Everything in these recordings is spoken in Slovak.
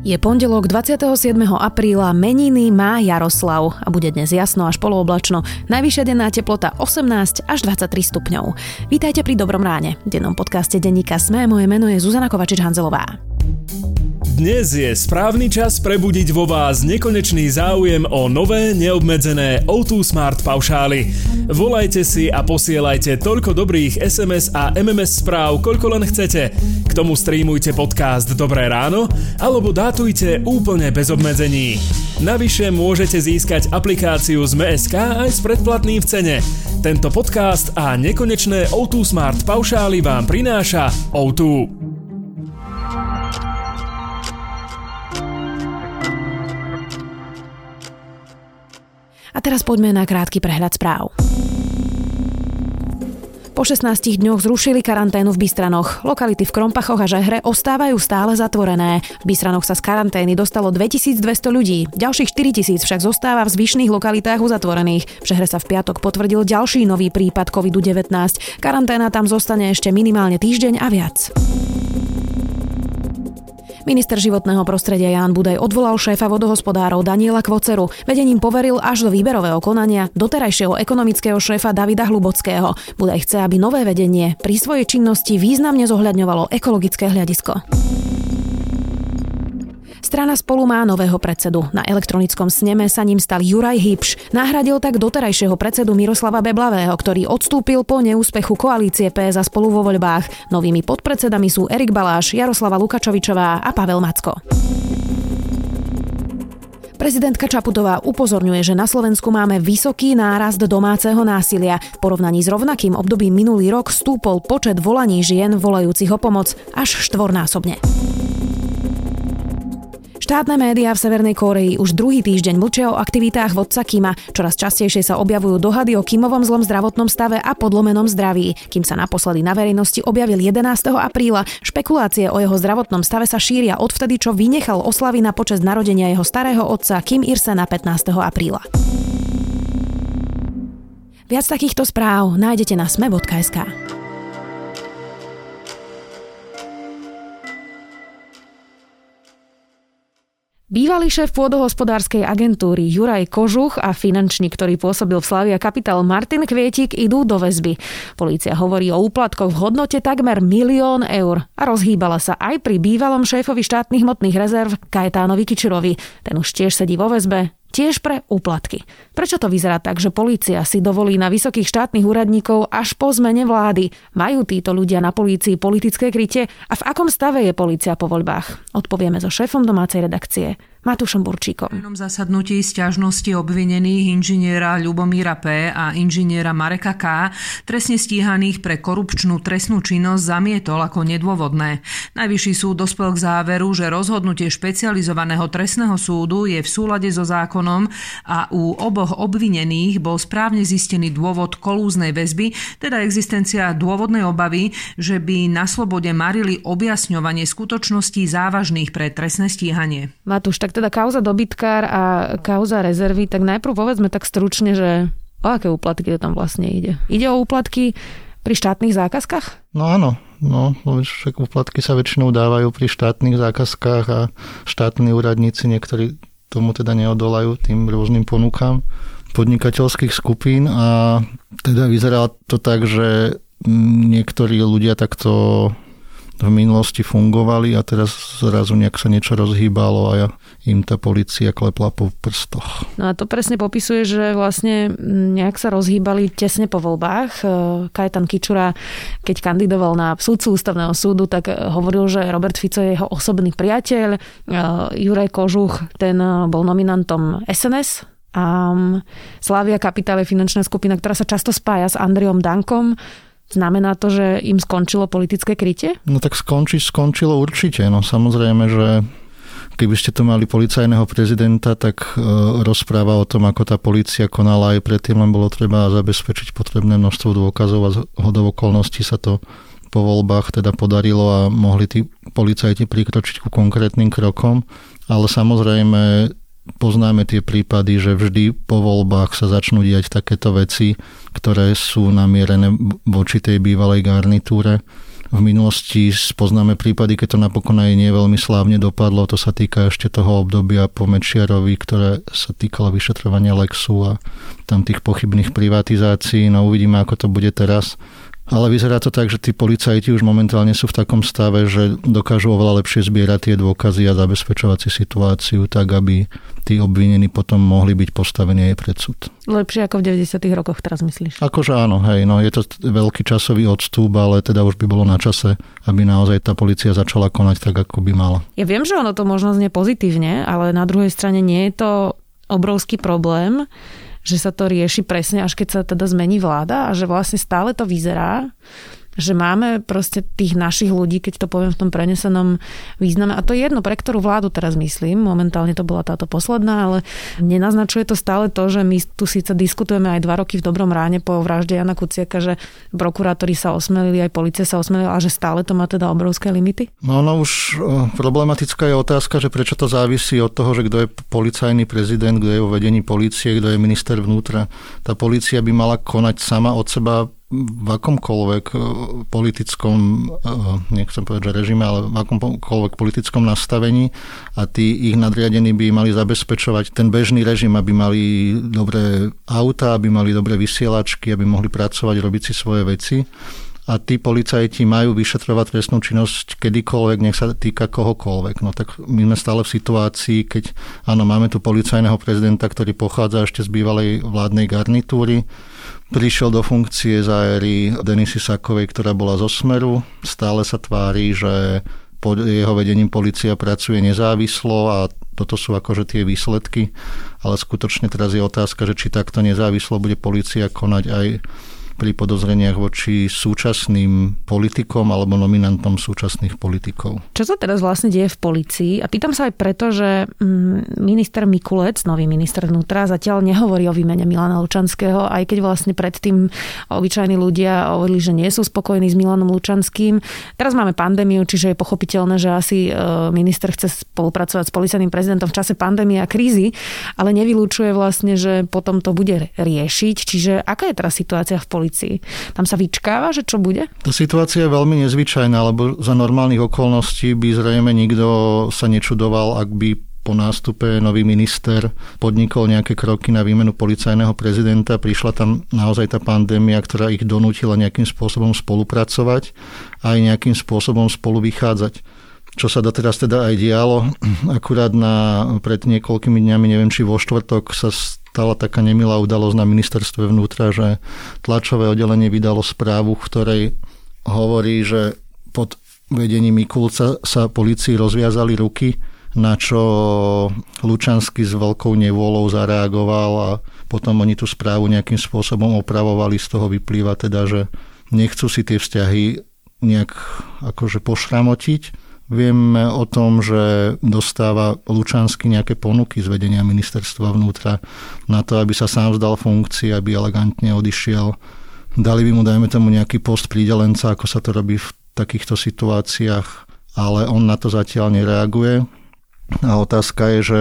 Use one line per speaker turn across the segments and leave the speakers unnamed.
Je pondelok 27. apríla, meniny má Jaroslav a bude dnes jasno až polooblačno. Najvyššia denná teplota 18 až 23 stupňov. Vítajte pri Dobrom ráne. Dennom podcaste denníka Sme, moje meno je Zuzana Kovačič-Hanzelová.
Dnes je správny čas prebudiť vo vás nekonečný záujem o nové neobmedzené O2 Smart paušály. Volajte si a posielajte toľko dobrých SMS a MMS správ, koľko len chcete. K tomu streamujte podcast Dobré ráno alebo dátujte úplne bez obmedzení. Navyše môžete získať aplikáciu z MSK aj s predplatným v cene. Tento podcast a nekonečné O2 Smart paušály vám prináša O2.
A teraz poďme na krátky prehľad správ. Po 16 dňoch zrušili karanténu v Bystranoch. Lokality v Krompachoch a Žehre ostávajú stále zatvorené. V Bystranoch sa z karantény dostalo 2200 ľudí. Ďalších 4000 však zostáva v zvyšných lokalitách uzatvorených. V Žehre sa v piatok potvrdil ďalší nový prípad COVID-19. Karanténa tam zostane ešte minimálne týždeň a viac. Minister životného prostredia Jan Budaj odvolal šéfa vodohospodárov Daniela Kvoceru. Vedením poveril až do výberového konania doterajšieho ekonomického šéfa Davida Hlubockého. Budaj chce, aby nové vedenie pri svojej činnosti významne zohľadňovalo ekologické hľadisko. Strana spolu má nového predsedu. Na elektronickom sneme sa ním stal Juraj Hipš. Nahradil tak doterajšieho predsedu Miroslava Beblavého, ktorý odstúpil po neúspechu koalície PS a spolu vo voľbách. Novými podpredsedami sú Erik Baláš, Jaroslava Lukačovičová a Pavel Macko. Prezidentka Čaputová upozorňuje, že na Slovensku máme vysoký nárast domáceho násilia. V porovnaní s rovnakým obdobím minulý rok stúpol počet volaní žien volajúcich o pomoc až štvornásobne. Štátne médiá v Severnej Kóreji už druhý týždeň mlčia o aktivitách vodca Kima. Čoraz častejšie sa objavujú dohady o Kimovom zlom zdravotnom stave a podlomenom zdraví. Kým sa naposledy na verejnosti objavil 11. apríla, špekulácie o jeho zdravotnom stave sa šíria odvtedy, čo vynechal oslavy na počas narodenia jeho starého otca Kim na 15. apríla. Viac takýchto správ nájdete na sme.sk. Bývalý šéf pôdohospodárskej agentúry Juraj Kožuch a finančník, ktorý pôsobil v Slavia Kapitál Martin Kvietik idú do väzby. Polícia hovorí o úplatkoch v hodnote takmer milión eur a rozhýbala sa aj pri bývalom šéfovi štátnych hmotných rezerv Kajetánovi Kičurovi. Ten už tiež sedí vo väzbe, tiež pre úplatky. Prečo to vyzerá tak, že polícia si dovolí na vysokých štátnych úradníkov až po zmene vlády? Majú títo ľudia na polícii politické krytie? A v akom stave je polícia po voľbách? Odpovieme so šéfom domácej redakcie Matúšom Burčíkom.
V zasadnutí stiažnosti obvinených inžiniera Ľubomíra P. a inžiniera Mareka K. trestne stíhaných pre korupčnú trestnú činnosť zamietol ako nedôvodné. Najvyšší súd dospel k záveru, že rozhodnutie špecializovaného trestného súdu je v súlade so zákonom a u oboch obvinených bol správne zistený dôvod kolúznej väzby, teda existencia dôvodnej obavy, že by na slobode marili objasňovanie skutočností závažných pre trestné stíhanie.
Matúš, tak tak teda kauza dobytkár a kauza rezervy, tak najprv povedzme tak stručne, že o aké úplatky to tam vlastne ide? Ide o úplatky pri štátnych zákazkách?
No áno, no, však úplatky sa väčšinou dávajú pri štátnych zákazkách a štátni úradníci niektorí tomu teda neodolajú tým rôznym ponukám podnikateľských skupín a teda vyzerá to tak, že niektorí ľudia takto v minulosti fungovali a teraz zrazu nejak sa niečo rozhýbalo a ja, im tá policia klepla po prstoch.
No a to presne popisuje, že vlastne nejak sa rozhýbali tesne po voľbách. E, Kajetan Kičura, keď kandidoval na súdcu ústavného súdu, tak hovoril, že Robert Fico je jeho osobný priateľ. E, Juraj Kožuch, ten bol nominantom SNS, a Slavia Kapitál je finančná skupina, ktorá sa často spája s Andriom Dankom, Znamená to, že im skončilo politické krytie?
No tak skonči, skončilo určite. No samozrejme, že keby ste tu mali policajného prezidenta, tak e, rozpráva o tom, ako tá policia konala aj predtým, len bolo treba zabezpečiť potrebné množstvo dôkazov a hodov okolností sa to po voľbách teda podarilo a mohli tí policajti prikročiť ku konkrétnym krokom. Ale samozrejme poznáme tie prípady, že vždy po voľbách sa začnú diať takéto veci, ktoré sú namierené voči tej bývalej garnitúre. v minulosti poznáme prípady, keď to napokon aj nie veľmi slávne dopadlo. To sa týka ešte toho obdobia po Mečiarovi, ktoré sa týkalo vyšetrovania Lexu a tam tých pochybných privatizácií. No uvidíme, ako to bude teraz. Ale vyzerá to tak, že tí policajti už momentálne sú v takom stave, že dokážu oveľa lepšie zbierať tie dôkazy a zabezpečovať si situáciu tak, aby tí obvinení potom mohli byť postavení aj pred súd.
Lepšie ako v 90. rokoch teraz myslíš?
Akože áno, hej, no je to veľký časový odstup, ale teda už by bolo na čase, aby naozaj tá policia začala konať tak, ako by mala.
Ja viem, že ono to možno znie pozitívne, ale na druhej strane nie je to obrovský problém, že sa to rieši presne, až keď sa teda zmení vláda a že vlastne stále to vyzerá, že máme proste tých našich ľudí, keď to poviem v tom prenesenom význame. A to je jedno, pre ktorú vládu teraz myslím. Momentálne to bola táto posledná, ale nenaznačuje to stále to, že my tu síce diskutujeme aj dva roky v dobrom ráne po vražde Jana Kuciaka, že prokurátori sa osmelili, aj policia sa osmelila a že stále to má teda obrovské limity?
No, no už problematická je otázka, že prečo to závisí od toho, že kto je policajný prezident, kto je vo vedení policie, kto je minister vnútra. Tá policia by mala konať sama od seba v akomkoľvek e, politickom, e, nechcem povedať, že režime, ale v akomkoľvek politickom nastavení a tí ich nadriadení by mali zabezpečovať ten bežný režim, aby mali dobré auta, aby mali dobré vysielačky, aby mohli pracovať, robiť si svoje veci a tí policajti majú vyšetrovať trestnú činnosť kedykoľvek, nech sa týka kohokoľvek. No tak my sme stále v situácii, keď áno, máme tu policajného prezidenta, ktorý pochádza ešte z bývalej vládnej garnitúry, prišiel do funkcie za éry Denisy Sakovej, ktorá bola zo Smeru. Stále sa tvári, že pod jeho vedením policia pracuje nezávislo a toto sú akože tie výsledky, ale skutočne teraz je otázka, že či takto nezávislo bude policia konať aj pri podozreniach voči súčasným politikom alebo nominantom súčasných politikov.
Čo sa teraz vlastne deje v policii? A pýtam sa aj preto, že mm, minister Mikulec, nový minister vnútra, zatiaľ nehovorí o výmene Milana Lučanského, aj keď vlastne predtým obyčajní ľudia hovorili, že nie sú spokojní s Milanom Lučanským. Teraz máme pandémiu, čiže je pochopiteľné, že asi e, minister chce spolupracovať s policajným prezidentom v čase pandémie a krízy, ale nevylúčuje vlastne, že potom to bude riešiť. Čiže aká je teraz situácia v policii? Policii. Tam sa vyčkáva, že čo bude?
Tá situácia je veľmi nezvyčajná, lebo za normálnych okolností by zrejme nikto sa nečudoval, ak by po nástupe nový minister podnikol nejaké kroky na výmenu policajného prezidenta. Prišla tam naozaj tá pandémia, ktorá ich donútila nejakým spôsobom spolupracovať a aj nejakým spôsobom spolu vychádzať čo sa doteraz teda aj dialo. Akurát na, pred niekoľkými dňami, neviem či vo štvrtok, sa stala taká nemilá udalosť na ministerstve vnútra, že tlačové oddelenie vydalo správu, v ktorej hovorí, že pod vedením Mikulca sa policii rozviazali ruky, na čo Lučansky s veľkou nevôľou zareagoval a potom oni tú správu nejakým spôsobom opravovali. Z toho vyplýva teda, že nechcú si tie vzťahy nejak akože pošramotiť Vieme o tom, že dostáva Lučansky nejaké ponuky z vedenia ministerstva vnútra na to, aby sa sám vzdal funkcie, aby elegantne odišiel. Dali by mu, dajme tomu, nejaký post prídelenca, ako sa to robí v takýchto situáciách, ale on na to zatiaľ nereaguje. A otázka je, že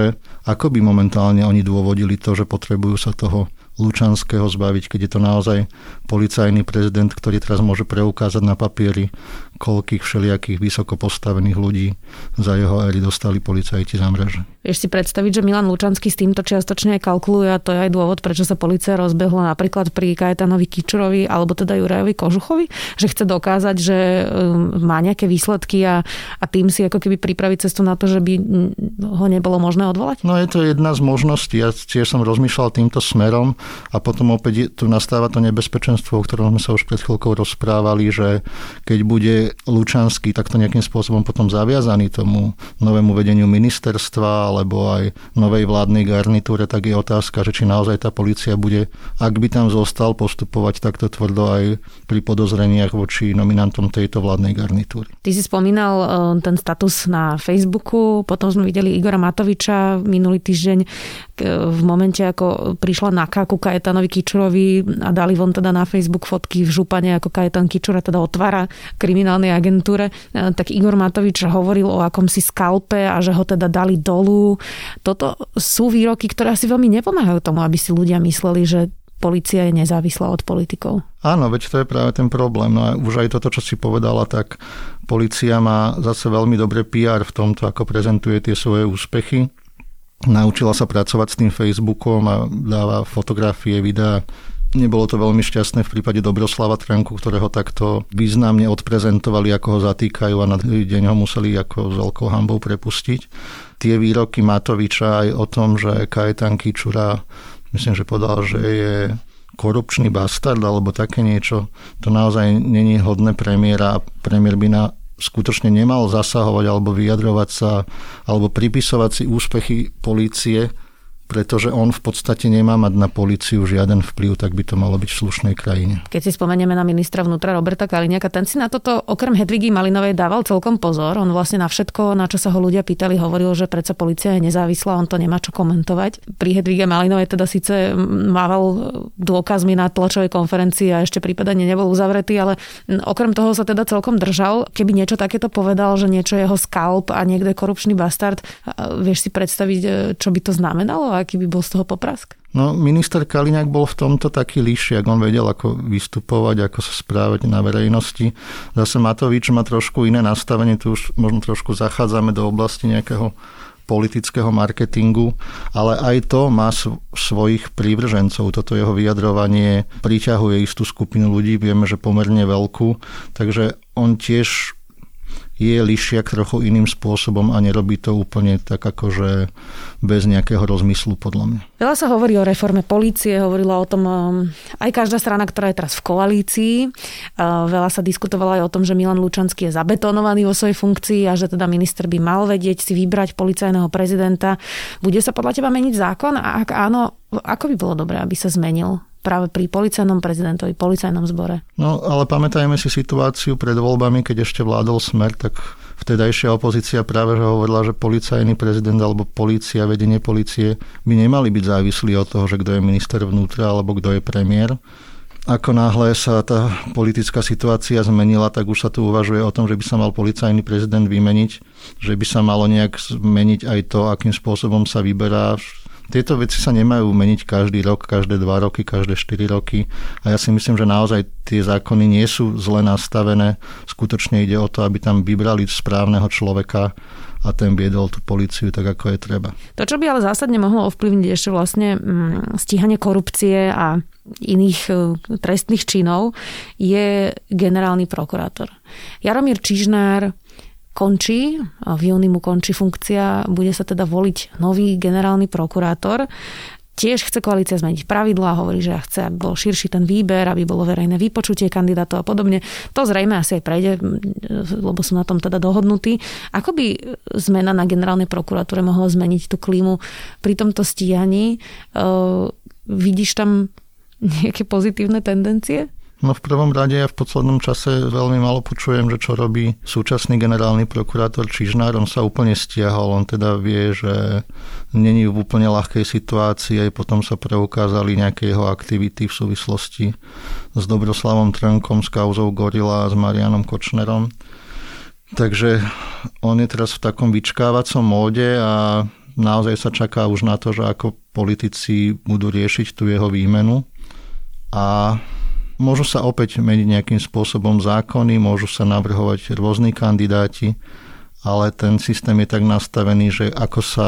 ako by momentálne oni dôvodili to, že potrebujú sa toho Lučanského zbaviť, keď je to naozaj policajný prezident, ktorý teraz môže preukázať na papieri, koľkých všelijakých vysoko postavených ľudí za jeho éry dostali policajti za mreže.
Vieš si predstaviť, že Milan Lučanský s týmto čiastočne aj kalkuluje a to je aj dôvod, prečo sa policia rozbehla napríklad pri Kajetanovi Kičurovi alebo teda Jurajovi Kožuchovi, že chce dokázať, že um, má nejaké výsledky a, a tým si ako keby pripraviť cestu na to, že by ho nebolo možné odvolať?
No je to jedna z možností. Ja tiež som rozmýšľal týmto smerom a potom opäť tu nastáva to nebezpečenstvo, o ktorom sme sa už pred chvíľkou rozprávali, že keď bude Lučanský takto nejakým spôsobom potom zaviazaný tomu novému vedeniu ministerstva alebo aj novej vládnej garnitúre, tak je otázka, že či naozaj tá policia bude, ak by tam zostal, postupovať takto tvrdo aj pri podozreniach voči nominantom tejto vládnej garnitúry.
Ty si spomínal e, ten status na Facebooku, potom sme videli Igora Matoviča minulý týždeň v momente, ako prišla na kaku Kajetanovi Kičurovi a dali von teda na Facebook fotky v župane, ako Kajetan Kičura teda otvára kriminálnej agentúre, e, tak Igor Matovič hovoril o akomsi skalpe a že ho teda dali dolu. Toto sú výroky, ktoré asi veľmi nepomáhajú tomu, aby si ľudia mysleli, že policia je nezávislá od politikov.
Áno, veď to je práve ten problém. No a už aj toto, čo si povedala, tak policia má zase veľmi dobré PR v tomto, ako prezentuje tie svoje úspechy. Naučila sa pracovať s tým Facebookom a dáva fotografie, videá. Nebolo to veľmi šťastné v prípade Dobroslava Tranku, ktorého takto významne odprezentovali, ako ho zatýkajú a na deň ho museli ako s veľkou hambou prepustiť. Tie výroky Matoviča aj o tom, že Kajetan Kičura myslím, že povedal, že je korupčný bastard alebo také niečo, to naozaj není hodné premiéra a premiér by na skutočne nemal zasahovať alebo vyjadrovať sa alebo pripisovať si úspechy polície pretože on v podstate nemá mať na policiu žiaden vplyv, tak by to malo byť v slušnej krajine.
Keď si spomenieme na ministra vnútra Roberta Kaliňaka, ten si na toto okrem Hedvigy Malinovej dával celkom pozor. On vlastne na všetko, na čo sa ho ľudia pýtali, hovoril, že predsa policia je nezávislá, on to nemá čo komentovať. Pri Hedvige Malinovej teda síce mával dôkazmi na tlačovej konferencii a ešte prípadane nebol uzavretý, ale okrem toho sa teda celkom držal. Keby niečo takéto povedal, že niečo jeho skalp a niekto je korupčný bastard, vieš si predstaviť, čo by to znamenalo? Aký by bol z toho poprask?
No, minister Kaliňák bol v tomto taký lišiak. On vedel, ako vystupovať, ako sa správať na verejnosti. Zase Matovič má trošku iné nastavenie. Tu už možno trošku zachádzame do oblasti nejakého politického marketingu, ale aj to má svojich prívržencov. Toto jeho vyjadrovanie priťahuje istú skupinu ľudí, vieme, že pomerne veľkú, takže on tiež je lišiak trochu iným spôsobom a nerobí to úplne tak akože bez nejakého rozmyslu podľa mňa.
Veľa sa hovorí o reforme polície, hovorila o tom um, aj každá strana, ktorá je teraz v koalícii. Uh, veľa sa diskutovalo aj o tom, že Milan Lučanský je zabetonovaný vo svojej funkcii a že teda minister by mal vedieť si vybrať policajného prezidenta. Bude sa podľa teba meniť zákon a ak áno, ako by bolo dobré, aby sa zmenil? Práve pri policajnom prezidentovi, policajnom zbore.
No, ale pamätajme si situáciu pred voľbami, keď ešte vládol smer, tak vtedajšia opozícia práve že hovorila, že policajný prezident alebo polícia, vedenie policie by nemali byť závislí od toho, že kto je minister vnútra alebo kto je premiér. Ako náhle sa tá politická situácia zmenila, tak už sa tu uvažuje o tom, že by sa mal policajný prezident vymeniť, že by sa malo nejak zmeniť aj to, akým spôsobom sa vyberá tieto veci sa nemajú meniť každý rok, každé dva roky, každé štyri roky. A ja si myslím, že naozaj tie zákony nie sú zle nastavené. Skutočne ide o to, aby tam vybrali správneho človeka a ten viedol tú policiu tak, ako je treba.
To, čo by ale zásadne mohlo ovplyvniť ešte vlastne mm, stíhanie korupcie a iných e, trestných činov, je generálny prokurátor. Jaromír Čižnár končí, v júni mu končí funkcia, bude sa teda voliť nový generálny prokurátor. Tiež chce koalícia zmeniť pravidlá, hovorí, že chce, aby bol širší ten výber, aby bolo verejné vypočutie kandidátov a podobne. To zrejme asi aj prejde, lebo sú na tom teda dohodnutí. Ako by zmena na generálnej prokuratúre mohla zmeniť tú klímu pri tomto stíhaní? Vidíš tam nejaké pozitívne tendencie?
No v prvom rade ja v poslednom čase veľmi malo počujem, že čo robí súčasný generálny prokurátor Čižnár. On sa úplne stiahol, on teda vie, že není v úplne ľahkej situácii, aj potom sa preukázali nejaké jeho aktivity v súvislosti s Dobroslavom Trnkom, s kauzou Gorila a s Marianom Kočnerom. Takže on je teraz v takom vyčkávacom móde a naozaj sa čaká už na to, že ako politici budú riešiť tú jeho výmenu. A Môžu sa opäť meniť nejakým spôsobom zákony, môžu sa navrhovať rôzni kandidáti, ale ten systém je tak nastavený, že ako sa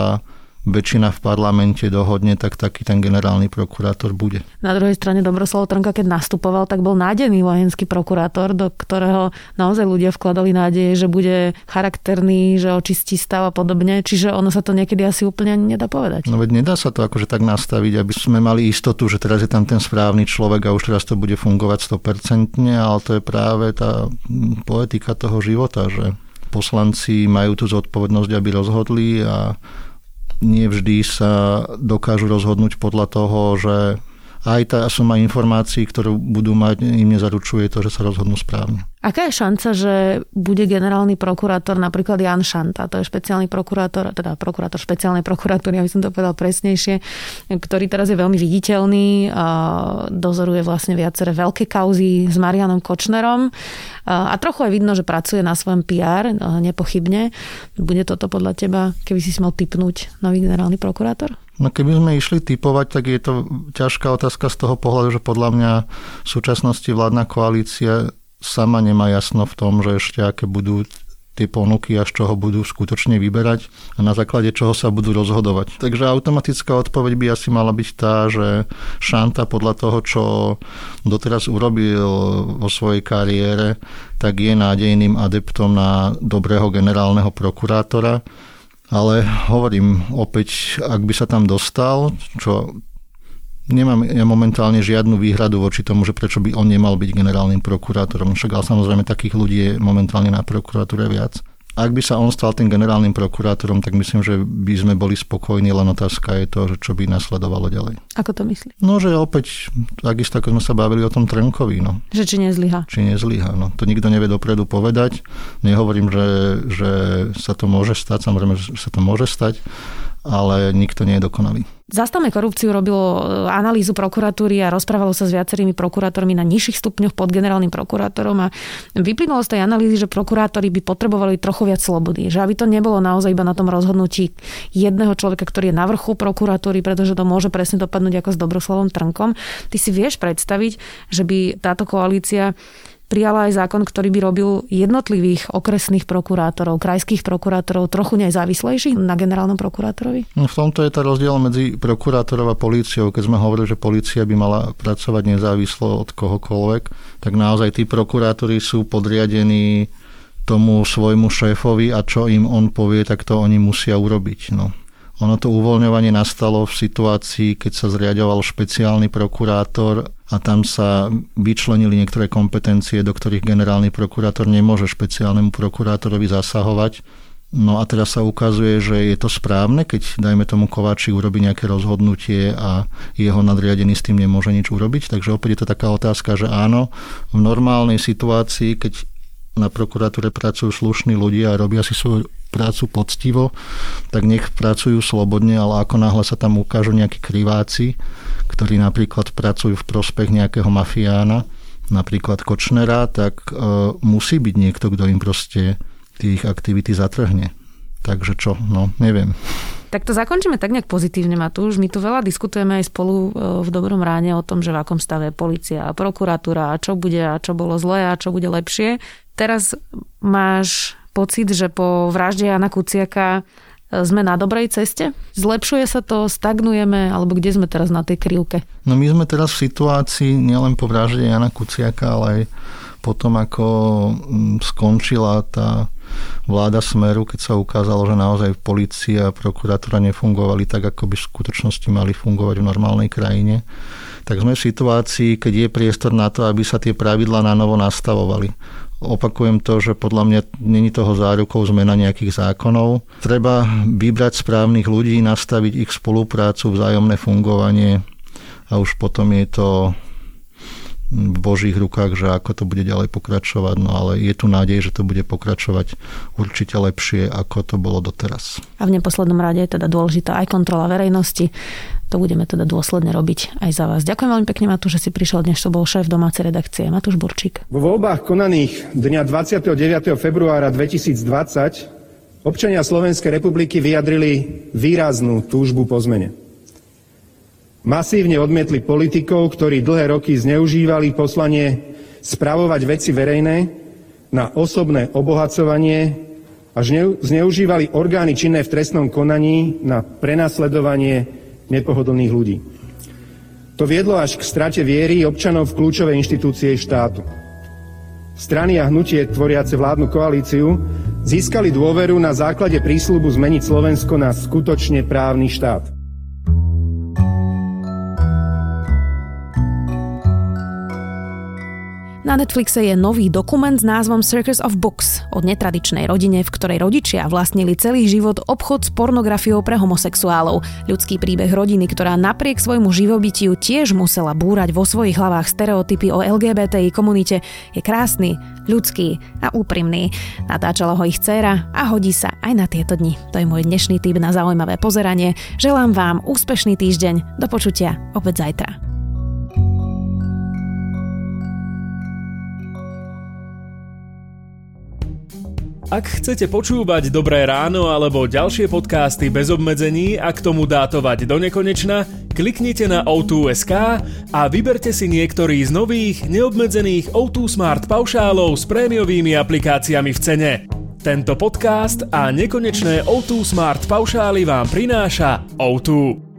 väčšina v parlamente dohodne, tak taký ten generálny prokurátor bude.
Na druhej strane Dobroslav Trnka, keď nastupoval, tak bol nádený vojenský prokurátor, do ktorého naozaj ľudia vkladali nádeje, že bude charakterný, že očistí stav a podobne. Čiže ono sa to niekedy asi úplne ani nedá povedať.
No veď nedá sa to akože tak nastaviť, aby sme mali istotu, že teraz je tam ten správny človek a už teraz to bude fungovať 100%, ale to je práve tá poetika toho života, že poslanci majú tú zodpovednosť, aby rozhodli a nie vždy sa dokážu rozhodnúť podľa toho, že aj tá suma informácií, ktorú budú mať, im nezaručuje to, že sa rozhodnú správne.
Aká je šanca, že bude generálny prokurátor napríklad Jan Šanta, to je špeciálny prokurátor, teda prokurátor špeciálnej prokuratúry, aby som to povedal presnejšie, ktorý teraz je veľmi viditeľný, dozoruje vlastne viaceré veľké kauzy s Marianom Kočnerom a trochu aj vidno, že pracuje na svojom PR, nepochybne. Bude toto podľa teba, keby si si mal typnúť nový generálny prokurátor?
No keby sme išli typovať, tak je to ťažká otázka z toho pohľadu, že podľa mňa v súčasnosti vládna koalícia sama nemá jasno v tom, že ešte aké budú tie ponuky a z čoho budú skutočne vyberať a na základe čoho sa budú rozhodovať. Takže automatická odpoveď by asi mala byť tá, že Šanta podľa toho, čo doteraz urobil vo svojej kariére, tak je nádejným adeptom na dobrého generálneho prokurátora. Ale hovorím, opäť, ak by sa tam dostal, čo Nemám ja momentálne žiadnu výhradu voči tomu, že prečo by on nemal byť generálnym prokurátorom. Však ale samozrejme takých ľudí je momentálne na prokuratúre viac. Ak by sa on stal tým generálnym prokurátorom, tak myslím, že by sme boli spokojní, len otázka je to, že čo by nasledovalo ďalej.
Ako to myslí?
No, že opäť, takisto ako sme sa bavili o tom Trnkovi. No.
Že či nezlyha.
Či nezlyha, no. To nikto nevie dopredu povedať. Nehovorím, že, že sa to môže stať, samozrejme, že sa to môže stať, ale nikto nie je dokonalý.
Zastavme korupciu robilo e, analýzu prokuratúry a rozprávalo sa s viacerými prokurátormi na nižších stupňoch pod generálnym prokurátorom a vyplynulo z tej analýzy, že prokurátori by potrebovali trochu viac slobody. Že aby to nebolo naozaj iba na tom rozhodnutí jedného človeka, ktorý je na vrchu prokuratúry, pretože to môže presne dopadnúť ako s Dobroslavom Trnkom. Ty si vieš predstaviť, že by táto koalícia prijala aj zákon, ktorý by robil jednotlivých okresných prokurátorov, krajských prokurátorov trochu nezávislejší na generálnom prokurátorovi?
No v tomto je tá rozdiel medzi prokurátorov a políciou. Keď sme hovorili, že polícia by mala pracovať nezávislo od kohokoľvek, tak naozaj tí prokurátori sú podriadení tomu svojmu šéfovi a čo im on povie, tak to oni musia urobiť. No. Ono to uvoľňovanie nastalo v situácii, keď sa zriadoval špeciálny prokurátor a tam sa vyčlenili niektoré kompetencie, do ktorých generálny prokurátor nemôže špeciálnemu prokurátorovi zasahovať. No a teraz sa ukazuje, že je to správne, keď dajme tomu Kováči urobí nejaké rozhodnutie a jeho nadriadený s tým nemôže nič urobiť. Takže opäť je to taká otázka, že áno, v normálnej situácii, keď na prokuratúre pracujú slušní ľudia a robia si svoju prácu poctivo, tak nech pracujú slobodne, ale ako náhle sa tam ukážu nejakí kriváci, ktorí napríklad pracujú v prospech nejakého mafiána, napríklad Kočnera, tak e, musí byť niekto, kto im proste tých aktivity zatrhne. Takže čo? No, neviem.
Tak to zakončíme tak nejak pozitívne, Matúš. My tu veľa diskutujeme aj spolu e, v Dobrom ráne o tom, že v akom stave je policia a prokuratúra a čo bude a čo bolo zlé a čo bude lepšie. Teraz máš pocit, že po vražde Jana Kuciaka e, sme na dobrej ceste? Zlepšuje sa to, stagnujeme, alebo kde sme teraz na tej krivke?
No my sme teraz v situácii nielen po vražde Jana Kuciaka, ale aj potom, ako mm, skončila tá vláda Smeru, keď sa ukázalo, že naozaj policia a prokuratúra nefungovali tak, ako by v skutočnosti mali fungovať v normálnej krajine, tak sme v situácii, keď je priestor na to, aby sa tie pravidlá na novo nastavovali. Opakujem to, že podľa mňa není toho zárukou zmena nejakých zákonov. Treba vybrať správnych ľudí, nastaviť ich spoluprácu, vzájomné fungovanie a už potom je to v Božích rukách, že ako to bude ďalej pokračovať, no ale je tu nádej, že to bude pokračovať určite lepšie, ako to bolo doteraz.
A v neposlednom rade je teda dôležitá aj kontrola verejnosti. To budeme teda dôsledne robiť aj za vás. Ďakujem veľmi pekne, Matúš, že si prišiel dnes, to bol šéf domácej redakcie. Matúš Burčík.
Vo voľbách konaných dňa 29. februára 2020 občania Slovenskej republiky vyjadrili výraznú túžbu po zmene. Masívne odmietli politikov, ktorí dlhé roky zneužívali poslanie spravovať veci verejné na osobné obohacovanie a zneužívali orgány činné v trestnom konaní na prenasledovanie nepohodlných ľudí. To viedlo až k strate viery občanov v kľúčové inštitúcie štátu. Strany a hnutie tvoriace vládnu koalíciu získali dôveru na základe prísľubu zmeniť Slovensko na skutočne právny štát.
Na Netflixe je nový dokument s názvom Circus of Books o netradičnej rodine, v ktorej rodičia vlastnili celý život obchod s pornografiou pre homosexuálov. Ľudský príbeh rodiny, ktorá napriek svojmu živobytiu tiež musela búrať vo svojich hlavách stereotypy o LGBTI komunite, je krásny, ľudský a úprimný. Natáčala ho ich dcéra a hodí sa aj na tieto dni. To je môj dnešný typ na zaujímavé pozeranie. Želám vám úspešný týždeň. Do počutia opäť zajtra.
Ak chcete počúvať Dobré ráno alebo ďalšie podcasty bez obmedzení a k tomu dátovať do nekonečna, kliknite na O2.sk a vyberte si niektorý z nových neobmedzených O2 Smart paušálov s prémiovými aplikáciami v cene. Tento podcast a nekonečné O2 Smart paušály vám prináša O2.